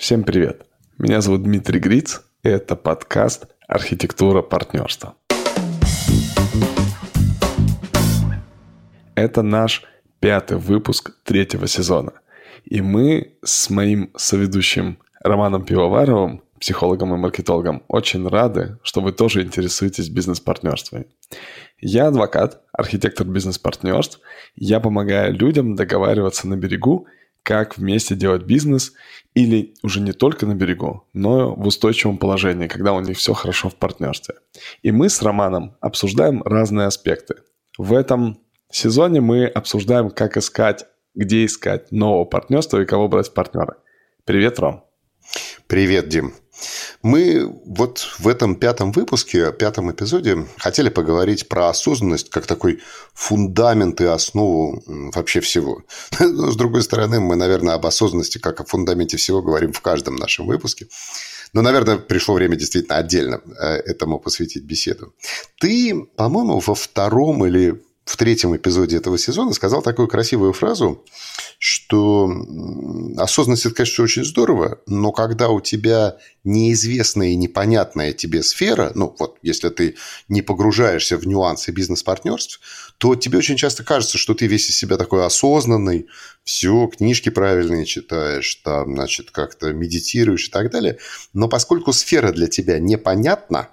Всем привет! Меня зовут Дмитрий Гриц, и это подкаст «Архитектура партнерства». Это наш пятый выпуск третьего сезона. И мы с моим соведущим Романом Пивоваровым, психологом и маркетологом, очень рады, что вы тоже интересуетесь бизнес-партнерствами. Я адвокат, архитектор бизнес-партнерств. Я помогаю людям договариваться на берегу – как вместе делать бизнес или уже не только на берегу, но в устойчивом положении, когда у них все хорошо в партнерстве. И мы с Романом обсуждаем разные аспекты. В этом сезоне мы обсуждаем, как искать, где искать нового партнерства и кого брать в партнеры. Привет, Ром. Привет, Дим. Мы вот в этом пятом выпуске, пятом эпизоде хотели поговорить про осознанность как такой фундамент и основу вообще всего. Но, с другой стороны, мы, наверное, об осознанности как о фундаменте всего говорим в каждом нашем выпуске. Но, наверное, пришло время действительно отдельно э, этому посвятить беседу. Ты, по-моему, во втором или в третьем эпизоде этого сезона сказал такую красивую фразу, что осознанность – это, конечно, очень здорово, но когда у тебя неизвестная и непонятная тебе сфера, ну, вот если ты не погружаешься в нюансы бизнес-партнерств, то тебе очень часто кажется, что ты весь из себя такой осознанный, все, книжки правильные читаешь, там, значит, как-то медитируешь и так далее. Но поскольку сфера для тебя непонятна,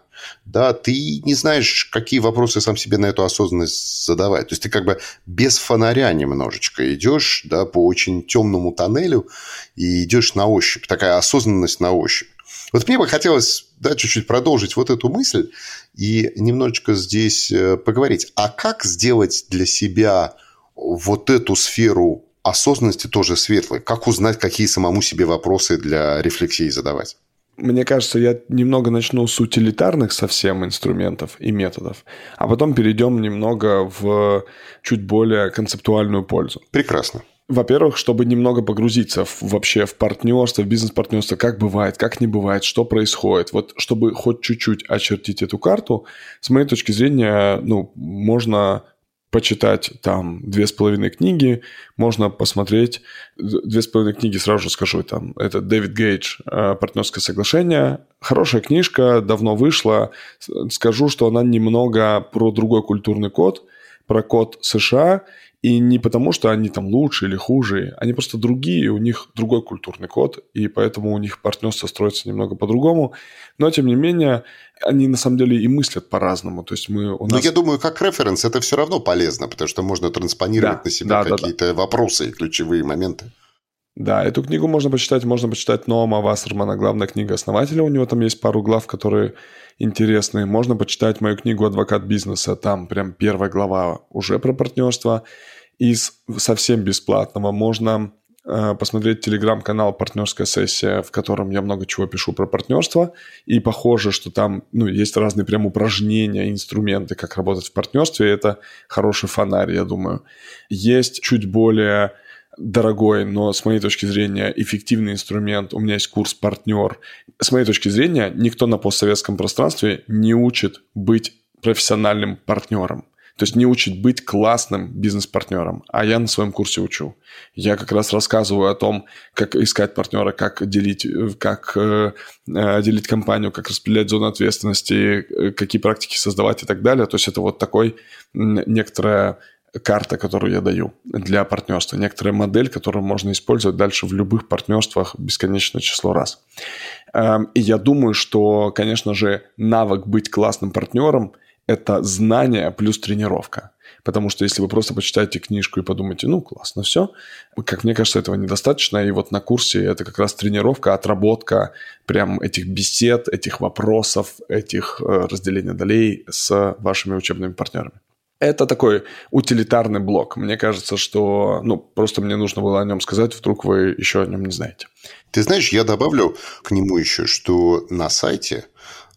да, ты не знаешь, какие вопросы сам себе на эту осознанность задавать. То есть ты как бы без фонаря немножечко идешь, да, по очень темному тоннелю и идешь на ощупь. Такая осознанность на ощупь. Вот мне бы хотелось да, чуть-чуть продолжить вот эту мысль и немножечко здесь э, поговорить. А как сделать для себя вот эту сферу осознанности тоже светлой? Как узнать, какие самому себе вопросы для рефлексии задавать? Мне кажется, я немного начну с утилитарных совсем инструментов и методов, а потом перейдем немного в чуть более концептуальную пользу. Прекрасно. Во-первых, чтобы немного погрузиться в, вообще в партнерство, в бизнес-партнерство, как бывает, как не бывает, что происходит. Вот чтобы хоть чуть-чуть очертить эту карту, с моей точки зрения, ну, можно почитать там две с половиной книги, можно посмотреть две с половиной книги, сразу же скажу, там, это Дэвид Гейдж э, «Партнерское соглашение». Хорошая книжка, давно вышла. Скажу, что она немного про другой культурный код, про код США – и не потому, что они там лучше или хуже, они просто другие, у них другой культурный код, и поэтому у них партнерство строится немного по-другому. Но, тем не менее, они на самом деле и мыслят по-разному. То есть мы у нас... Но я думаю, как референс это все равно полезно, потому что можно транспонировать да, на себя да, какие-то да, да. вопросы и ключевые моменты. Да, эту книгу можно почитать, можно почитать Ноама Вассермана, главная книга основателя, у него там есть пару глав, которые интересные. Можно почитать мою книгу «Адвокат бизнеса», там прям первая глава уже про партнерство. Из совсем бесплатного можно э, посмотреть телеграм-канал «Партнерская сессия», в котором я много чего пишу про партнерство. И похоже, что там ну, есть разные прям упражнения, инструменты, как работать в партнерстве. Это хороший фонарь, я думаю. Есть чуть более дорогой, но с моей точки зрения эффективный инструмент. У меня есть курс «Партнер». С моей точки зрения никто на постсоветском пространстве не учит быть профессиональным партнером. То есть не учит быть классным бизнес-партнером, а я на своем курсе учу. Я как раз рассказываю о том, как искать партнера, как делить, как э, э делить компанию, как распределять зону ответственности, э, какие практики создавать и так далее. То есть это вот такой некоторая карта, которую я даю для партнерства, некоторая модель, которую можно использовать дальше в любых партнерствах бесконечное число раз. Эм, и я думаю, что, конечно же, навык быть классным партнером – это знание плюс тренировка. Потому что если вы просто почитаете книжку и подумаете, ну, классно, все, как мне кажется, этого недостаточно. И вот на курсе это как раз тренировка, отработка прям этих бесед, этих вопросов, этих э, разделения долей с вашими учебными партнерами. Это такой утилитарный блок. Мне кажется, что ну, просто мне нужно было о нем сказать, вдруг вы еще о нем не знаете. Ты знаешь, я добавлю к нему еще, что на сайте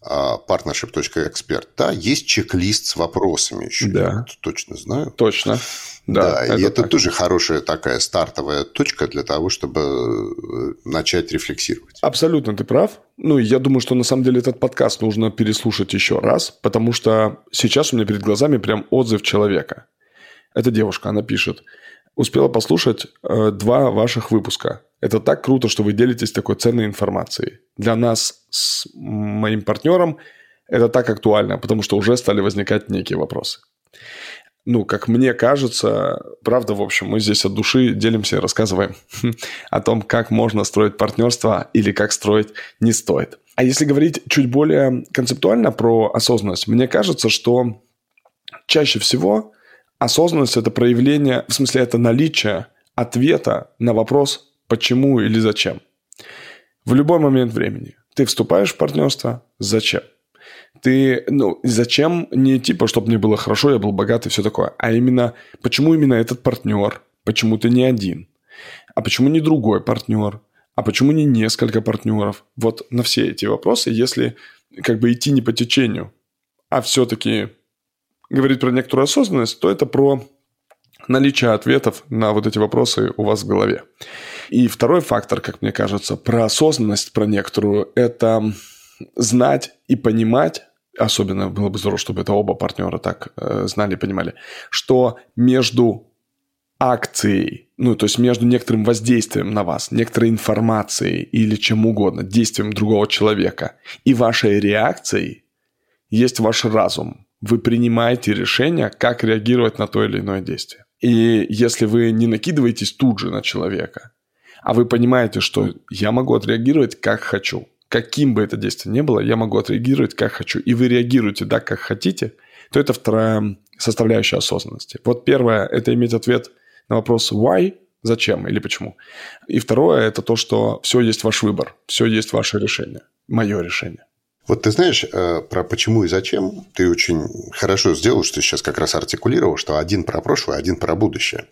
partnership.expert, да, есть чек-лист с вопросами еще. Да. Я точно знаю. Точно. Да, да это и это так. тоже хорошая такая стартовая точка для того, чтобы э, начать рефлексировать. Абсолютно ты прав. Ну, я думаю, что на самом деле этот подкаст нужно переслушать еще раз, потому что сейчас у меня перед глазами прям отзыв человека. Это девушка, она пишет. Успела послушать э, два ваших выпуска. Это так круто, что вы делитесь такой ценной информацией. Для нас с моим партнером это так актуально, потому что уже стали возникать некие вопросы. Ну, как мне кажется, правда, в общем, мы здесь от души делимся и рассказываем о том, как можно строить партнерство или как строить не стоит. А если говорить чуть более концептуально про осознанность, мне кажется, что чаще всего осознанность – это проявление, в смысле, это наличие ответа на вопрос «почему» или «зачем». В любой момент времени. Ты вступаешь в партнерство – зачем? Ты, ну, зачем не типа, чтобы мне было хорошо, я был богат и все такое, а именно, почему именно этот партнер, почему ты не один, а почему не другой партнер, а почему не несколько партнеров? Вот на все эти вопросы, если как бы идти не по течению, а все-таки говорить про некоторую осознанность, то это про наличие ответов на вот эти вопросы у вас в голове. И второй фактор, как мне кажется, про осознанность, про некоторую, это знать и понимать, особенно было бы здорово, чтобы это оба партнера так э, знали и понимали, что между акцией, ну, то есть между некоторым воздействием на вас, некоторой информацией или чем угодно, действием другого человека и вашей реакцией есть ваш разум. Вы принимаете решение, как реагировать на то или иное действие. И если вы не накидываетесь тут же на человека, а вы понимаете, что я могу отреагировать как хочу, каким бы это действие ни было, я могу отреагировать как хочу, и вы реагируете так, как хотите, то это вторая составляющая осознанности. Вот первое – это иметь ответ на вопрос why, зачем или почему. И второе – это то, что все есть ваш выбор, все есть ваше решение, мое решение. Вот ты знаешь, э, про почему и зачем ты очень хорошо сделал, что сейчас как раз артикулировал, что один про прошлое, один про будущее.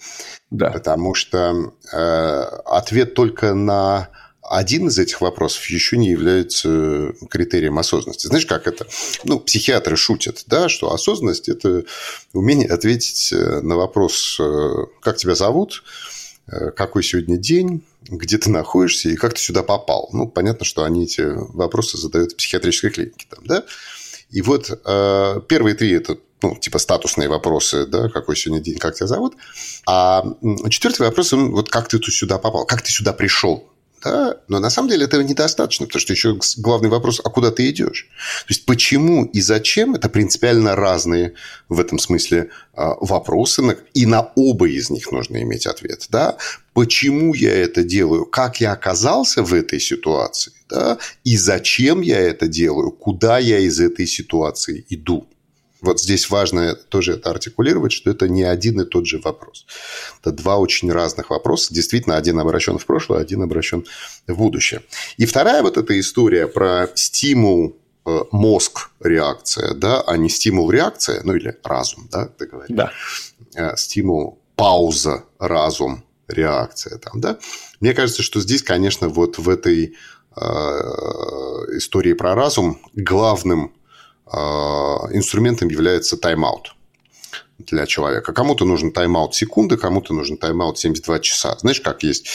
Да. Потому что э, ответ только на один из этих вопросов еще не является критерием осознанности. Знаешь, как это? Ну, психиатры шутят, да, что осознанность – это умение ответить э, на вопрос, э, как тебя зовут, какой сегодня день, где ты находишься и как ты сюда попал. Ну, понятно, что они эти вопросы задают в психиатрической клинике. Там, да? И вот первые три – это ну, типа статусные вопросы, да, какой сегодня день, как тебя зовут. А четвертый вопрос, вот как ты тут сюда попал, как ты сюда пришел, да? Но на самом деле этого недостаточно, потому что еще главный вопрос, а куда ты идешь? То есть, почему и зачем – это принципиально разные в этом смысле а, вопросы, и на оба из них нужно иметь ответ. Да? Почему я это делаю? Как я оказался в этой ситуации? Да? И зачем я это делаю? Куда я из этой ситуации иду? Вот здесь важно тоже это артикулировать, что это не один и тот же вопрос. Это два очень разных вопроса. Действительно, один обращен в прошлое, один обращен в будущее. И вторая вот эта история про стимул э, мозг реакция, да, а не стимул реакция, ну или разум, да, ты говоришь. Да. Э, стимул пауза разум реакция там, да. Мне кажется, что здесь, конечно, вот в этой э, истории про разум главным инструментом является тайм-аут для человека. Кому-то нужен тайм-аут секунды, кому-то нужен тайм-аут 72 часа. Знаешь, как есть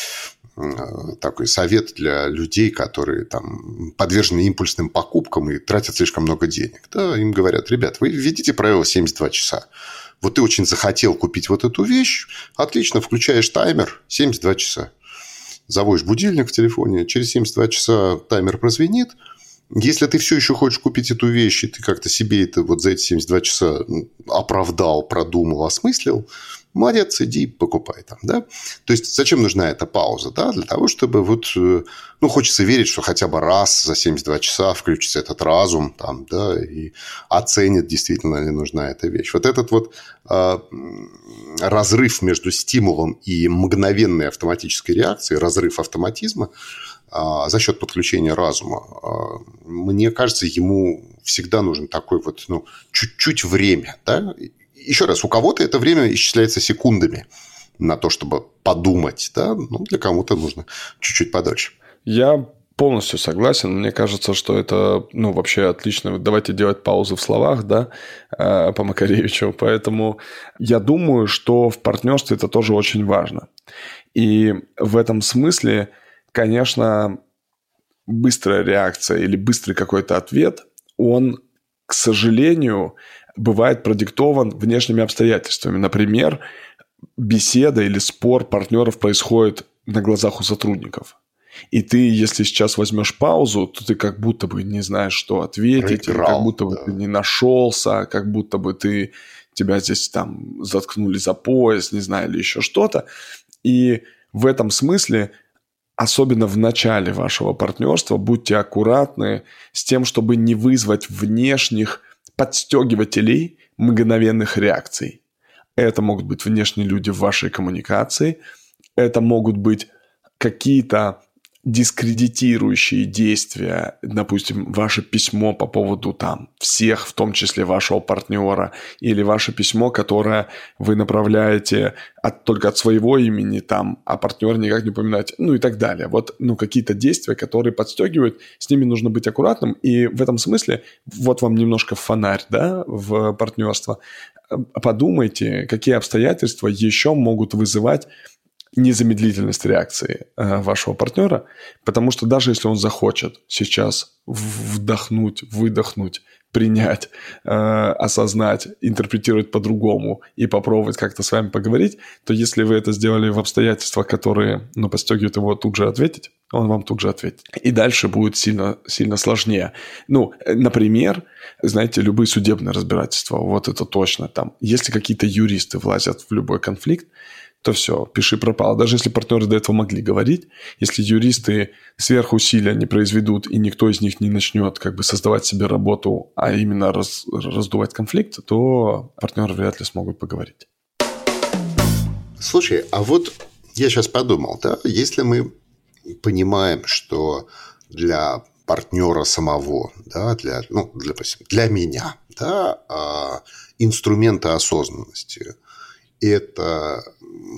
такой совет для людей, которые там подвержены импульсным покупкам и тратят слишком много денег. Да, им говорят, ребят, вы введите правило 72 часа. Вот ты очень захотел купить вот эту вещь, отлично, включаешь таймер 72 часа. Заводишь будильник в телефоне, через 72 часа таймер прозвенит – если ты все еще хочешь купить эту вещь, и ты как-то себе это вот за эти 72 часа оправдал, продумал, осмыслил, молодец, иди покупай там, да. То есть, зачем нужна эта пауза, да? Для того, чтобы вот, э, ну, хочется верить, что хотя бы раз за 72 часа включится этот разум там, да, и оценит, действительно ли нужна эта вещь. Вот этот вот э, разрыв между стимулом и мгновенной автоматической реакцией, разрыв автоматизма, за счет подключения разума. А, мне кажется, ему всегда нужен такой вот, ну, чуть-чуть время. Да? Еще раз, у кого-то это время исчисляется секундами на то, чтобы подумать. Да? Ну, для кого-то нужно чуть-чуть подольше. Я полностью согласен. Мне кажется, что это, ну, вообще отлично. Давайте делать паузу в словах, да, а, по Макаревичу. Поэтому я думаю, что в партнерстве это тоже очень важно. И в этом смысле конечно, быстрая реакция или быстрый какой-то ответ, он, к сожалению, бывает продиктован внешними обстоятельствами. Например, беседа или спор партнеров происходит на глазах у сотрудников. И ты, если сейчас возьмешь паузу, то ты как будто бы не знаешь, что ответить, Проиграл, как будто бы да. ты не нашелся, как будто бы ты тебя здесь там заткнули за пояс, не знаю, или еще что-то. И в этом смысле, особенно в начале вашего партнерства, будьте аккуратны с тем, чтобы не вызвать внешних подстегивателей мгновенных реакций. Это могут быть внешние люди в вашей коммуникации, это могут быть какие-то дискредитирующие действия, допустим, ваше письмо по поводу там всех, в том числе вашего партнера, или ваше письмо, которое вы направляете от, только от своего имени там, а партнер никак не упоминать, ну и так далее. Вот, ну, какие-то действия, которые подстегивают, с ними нужно быть аккуратным, и в этом смысле, вот вам немножко фонарь, да, в партнерство. Подумайте, какие обстоятельства еще могут вызывать незамедлительность реакции э, вашего партнера, потому что даже если он захочет сейчас вдохнуть, выдохнуть, принять, э, осознать, интерпретировать по-другому и попробовать как-то с вами поговорить, то если вы это сделали в обстоятельствах, которые, ну, подстегивают его тут же ответить, он вам тут же ответит. И дальше будет сильно, сильно сложнее. Ну, например, знаете, любые судебные разбирательства, вот это точно там. Если какие-то юристы влазят в любой конфликт, то все, пиши пропало. Даже если партнеры до этого могли говорить, если юристы сверхусилия не произведут и никто из них не начнет как бы создавать себе работу, а именно раз, раздувать конфликт, то партнеры вряд ли смогут поговорить. Слушай, а вот я сейчас подумал, да, если мы понимаем, что для партнера самого, да, для, ну, для, для меня, да, а, инструменты осознанности – это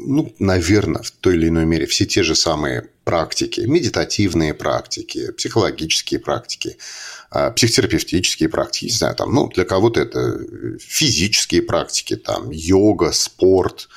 ну, наверное, в той или иной мере все те же самые практики, медитативные практики, психологические практики, а, психотерапевтические практики, не знаю, там, ну, для кого-то это физические практики, там, йога, спорт,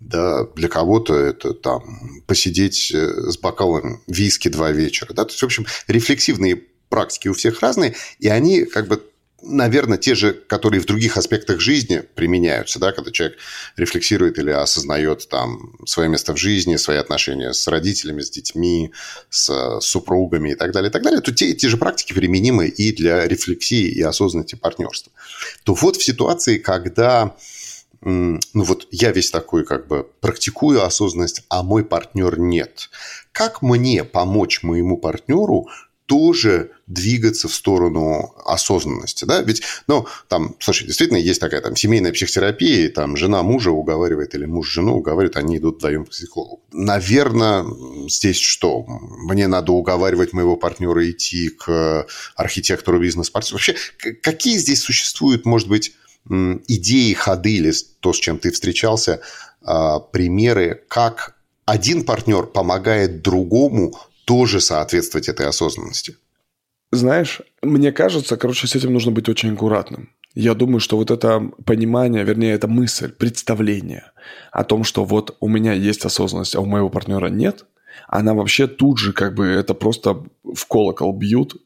да, для кого-то это там посидеть э, с бокалом виски два вечера, да, то есть, в общем, рефлексивные практики у всех разные, и они как бы наверное, те же, которые в других аспектах жизни применяются, да, когда человек рефлексирует или осознает там свое место в жизни, свои отношения с родителями, с детьми, с супругами и так далее, и так далее, то те, те же практики применимы и для рефлексии и осознанности партнерства. То вот в ситуации, когда ну вот я весь такой как бы практикую осознанность, а мой партнер нет. Как мне помочь моему партнеру тоже двигаться в сторону осознанности, да, ведь, ну, там, слушай, действительно есть такая там семейная психотерапия, и там жена мужа уговаривает или муж жену уговаривает, они идут вдвоем к психологу. Наверное, здесь что? Мне надо уговаривать моего партнера идти к архитектору бизнес-партнера. Вообще, какие здесь существуют, может быть, идеи, ходы или то, с чем ты встречался, а, примеры, как один партнер помогает другому тоже соответствовать этой осознанности? Знаешь, мне кажется, короче, с этим нужно быть очень аккуратным. Я думаю, что вот это понимание, вернее, это мысль, представление о том, что вот у меня есть осознанность, а у моего партнера нет, она вообще тут же как бы это просто в колокол бьют.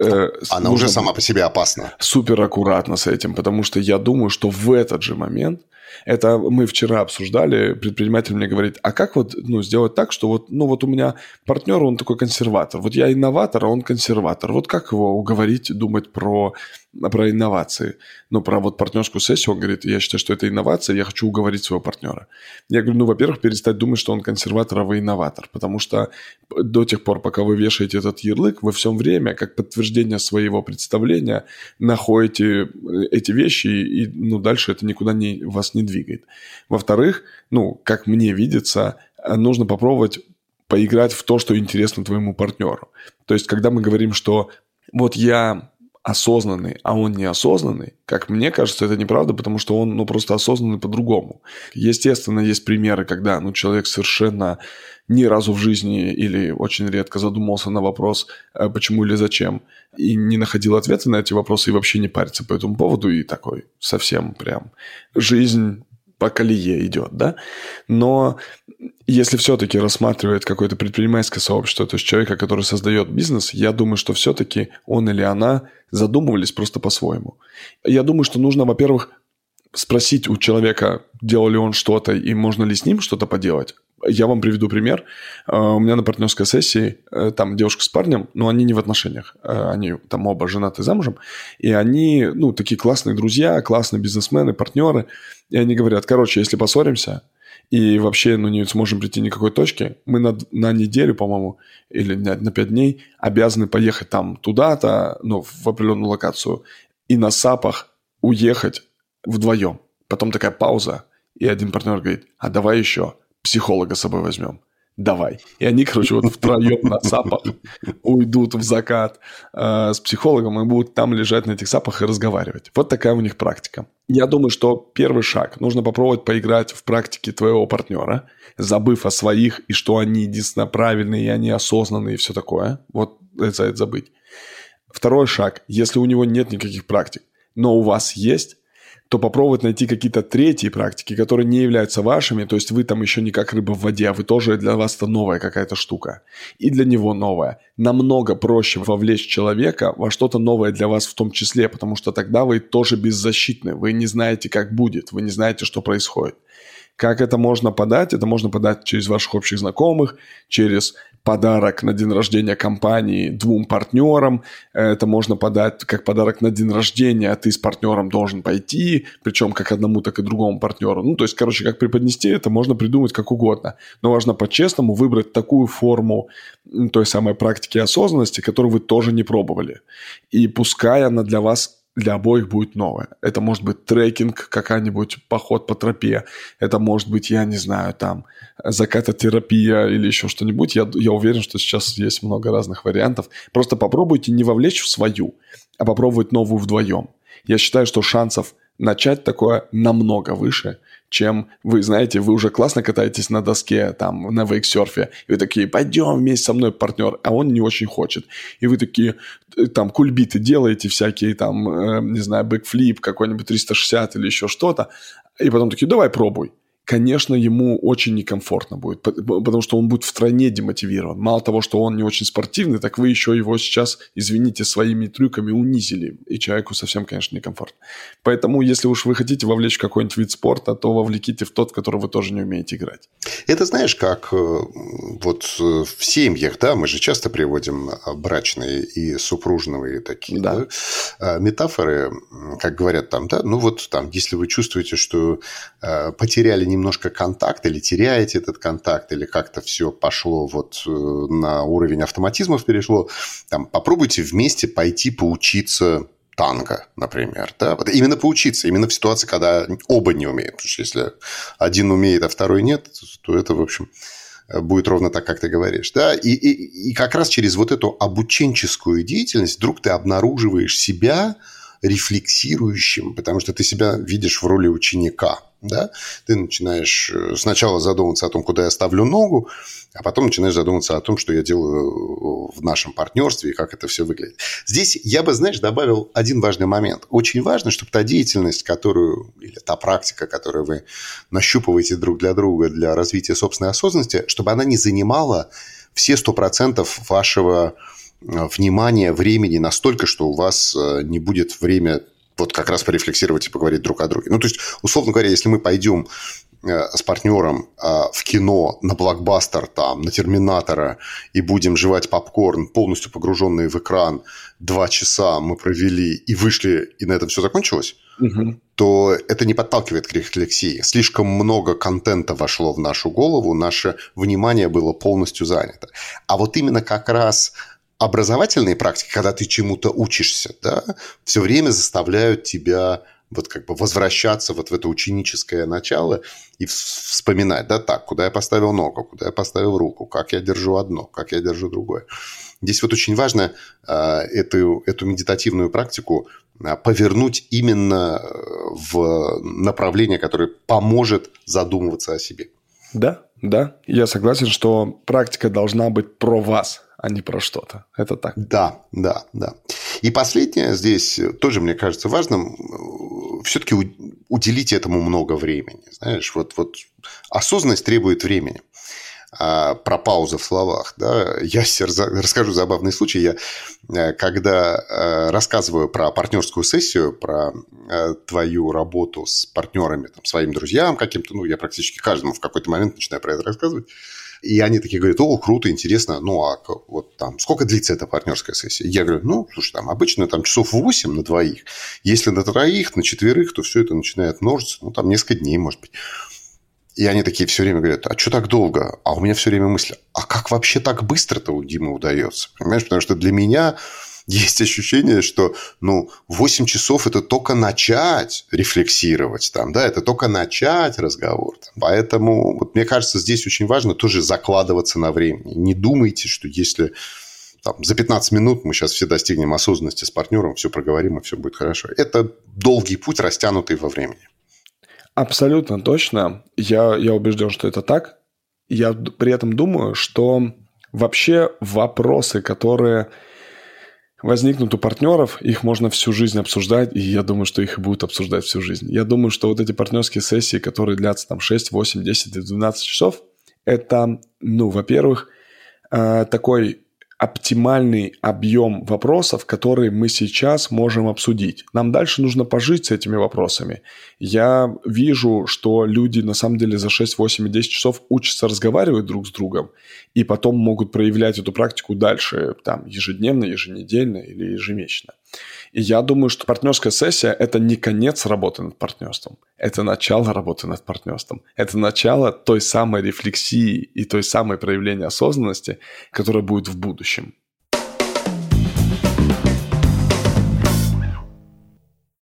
Э, она уже сама по себе опасна. Супер аккуратно с этим, потому что я думаю, что в этот же момент это мы вчера обсуждали, предприниматель мне говорит, а как вот ну, сделать так, что вот, ну, вот у меня партнер, он такой консерватор. Вот я инноватор, а он консерватор. Вот как его уговорить думать про про инновации, ну, про вот партнерскую сессию, он говорит, я считаю, что это инновация, я хочу уговорить своего партнера. Я говорю, ну, во-первых, перестать думать, что он консерватор, а вы инноватор, потому что до тех пор, пока вы вешаете этот ярлык, вы все время, как подтверждение своего представления, находите э, эти вещи, и, ну, дальше это никуда не, вас не двигает. Во-вторых, ну, как мне видится, нужно попробовать поиграть в то, что интересно твоему партнеру. То есть, когда мы говорим, что вот я осознанный, а он неосознанный, как мне кажется, это неправда, потому что он ну, просто осознанный по-другому. Естественно, есть примеры, когда ну, человек совершенно ни разу в жизни или очень редко задумался на вопрос, э, почему или зачем, и не находил ответа на эти вопросы и вообще не парится по этому поводу, и такой совсем прям жизнь по колее идет, да. Но если все-таки рассматривает какое-то предпринимательское сообщество, то есть человека, который создает бизнес, я думаю, что все-таки он или она задумывались просто по-своему. Я думаю, что нужно, во-первых, спросить у человека, делал ли он что-то и можно ли с ним что-то поделать. Я вам приведу пример. А, у меня на партнерской сессии э, там девушка с парнем, но они не в отношениях. А, они там оба женаты замужем. И они, ну, такие классные друзья, классные бизнесмены, партнеры. И они говорят, короче, если поссоримся, и вообще ну, не сможем прийти ни какой точки, мы на, на неделю, по-моему, или на, на 5 дней обязаны поехать там туда-то, ну, в определенную локацию, и на САПах уехать вдвоем. Потом такая пауза, и один партнер говорит, а давай еще психолога с собой возьмем давай. И они, короче, вот втроем на сапах уйдут в закат э, с психологом и будут там лежать на этих сапах и разговаривать. Вот такая у них практика. Я думаю, что первый шаг. Нужно попробовать поиграть в практике твоего партнера, забыв о своих, и что они единственно правильные, и они осознанные, и все такое. Вот за это забыть. Второй шаг. Если у него нет никаких практик, но у вас есть, то попробовать найти какие-то третьи практики, которые не являются вашими, то есть вы там еще не как рыба в воде, а вы тоже для вас это новая какая-то штука. И для него новая. Намного проще вовлечь человека во что-то новое для вас в том числе, потому что тогда вы тоже беззащитны, вы не знаете, как будет, вы не знаете, что происходит. Как это можно подать? Это можно подать через ваших общих знакомых, через подарок на день рождения компании двум партнерам. Это можно подать как подарок на день рождения, а ты с партнером должен пойти, причем как одному, так и другому партнеру. Ну, то есть, короче, как преподнести это можно придумать как угодно. Но важно по-честному выбрать такую форму той самой практики осознанности, которую вы тоже не пробовали. И пускай она для вас для обоих будет новое. Это может быть трекинг, какая-нибудь поход по тропе. Это может быть, я не знаю, там, закатотерапия или еще что-нибудь. Я, я уверен, что сейчас есть много разных вариантов. Просто попробуйте не вовлечь в свою, а попробовать новую вдвоем. Я считаю, что шансов начать такое намного выше, чем вы знаете, вы уже классно катаетесь на доске, там, на вейксерфе, и вы такие, пойдем вместе со мной, партнер, а он не очень хочет. И вы такие, э, там, кульбиты делаете всякие, там, э, не знаю, бэкфлип какой-нибудь 360 или еще что-то, и потом такие, давай пробуй конечно, ему очень некомфортно будет, потому что он будет втройне демотивирован. Мало того, что он не очень спортивный, так вы еще его сейчас, извините, своими трюками унизили, и человеку совсем, конечно, некомфортно. Поэтому, если уж вы хотите вовлечь в какой-нибудь вид спорта, то вовлеките в тот, в который вы тоже не умеете играть. Это знаешь, как э, вот э, в семьях, да, мы же часто приводим э, брачные и супружные такие да. Да, метафоры, как говорят там, да, ну вот там, если вы чувствуете, что потеряли не немножко контакт или теряете этот контакт, или как-то все пошло вот э, на уровень автоматизмов перешло, там, попробуйте вместе пойти поучиться танго, например. Да? Вот именно поучиться, именно в ситуации, когда оба не умеют. Потому что если один умеет, а второй нет, то это, в общем, будет ровно так, как ты говоришь. Да? И, и, и как раз через вот эту обученческую деятельность вдруг ты обнаруживаешь себя рефлексирующим, потому что ты себя видишь в роли ученика. Да? Ты начинаешь э, сначала задумываться о том, куда я ставлю ногу, а потом начинаешь задумываться о том, что я делаю в нашем партнерстве и как это все выглядит. Здесь я бы, знаешь, добавил один важный момент. Очень важно, чтобы та деятельность, которую, или та практика, которую вы нащупываете друг для друга для развития собственной осознанности, чтобы она не занимала все сто процентов вашего Э, внимания, времени настолько, что у вас э, не будет время вот как раз порефлексировать и поговорить друг о друге. Ну, то есть, условно говоря, если мы пойдем э, с партнером в кино на блокбастер, там, на Терминатора и будем жевать попкорн, полностью погруженные в экран, два часа мы провели и вышли, и на этом все закончилось, угу. то это не подталкивает к рефлексии. Слишком много контента вошло в нашу голову, наше внимание было полностью занято. А вот именно как раз образовательные практики, когда ты чему-то учишься, да, все время заставляют тебя вот как бы возвращаться вот в это ученическое начало и вспоминать, да, так, куда я поставил ногу, куда я поставил руку, как я держу одно, как я держу другое. Здесь вот очень важно э, эту, эту медитативную практику э, повернуть именно э, в направление, которое поможет задумываться о себе. Да, да, я согласен, что практика должна быть про вас, а не про что-то. Это так. Да, да, да. И последнее здесь тоже, мне кажется, важным. Все-таки уделить этому много времени. Знаешь, вот, вот осознанность требует времени. а, про паузы в словах. Да? Я расскажу забавный случай. Я, э, когда э, рассказываю про партнерскую сессию, про э, твою работу с партнерами, там, своим друзьям каким-то, ну, я практически каждому в какой-то момент начинаю про это рассказывать, и они такие говорят, о, круто, интересно, ну, а вот там, сколько длится эта партнерская сессия? Я говорю, ну, слушай, там обычно там часов 8 на двоих. Если на троих, на четверых, то все это начинает множиться, ну, там несколько дней, может быть. И они такие все время говорят, а что так долго? А у меня все время мысли, а как вообще так быстро-то у Димы удается? Понимаешь, потому что для меня есть ощущение, что, ну, 8 часов – это только начать рефлексировать там, да, это только начать разговор. Там. Поэтому, вот, мне кажется, здесь очень важно тоже закладываться на времени. Не думайте, что если там, за 15 минут мы сейчас все достигнем осознанности с партнером, все проговорим, и все будет хорошо. Это долгий путь, растянутый во времени. Абсолютно точно. Я, я убежден, что это так. Я при этом думаю, что вообще вопросы, которые возникнут у партнеров, их можно всю жизнь обсуждать, и я думаю, что их и будут обсуждать всю жизнь. Я думаю, что вот эти партнерские сессии, которые длятся там 6, 8, 10 или 12 часов, это, ну, во-первых, э, такой оптимальный объем вопросов, которые мы сейчас можем обсудить. Нам дальше нужно пожить с этими вопросами. Я вижу, что люди на самом деле за 6, 8 и 10 часов учатся разговаривать друг с другом, и потом могут проявлять эту практику дальше, там, ежедневно, еженедельно или ежемесячно. И я думаю, что партнерская сессия – это не конец работы над партнерством, это начало работы над партнерством, это начало той самой рефлексии и той самой проявления осознанности, которая будет в будущем.